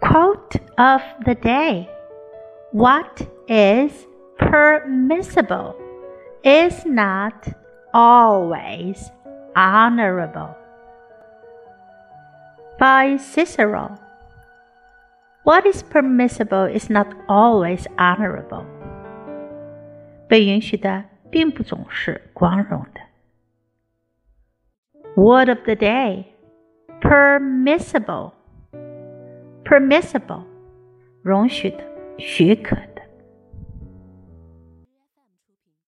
Quote of the day What is permissible is not always honorable. By Cicero What is permissible is not always honorable. 被允许的并不总是光荣的。Word of the day permissible permissible 容许的、许可的。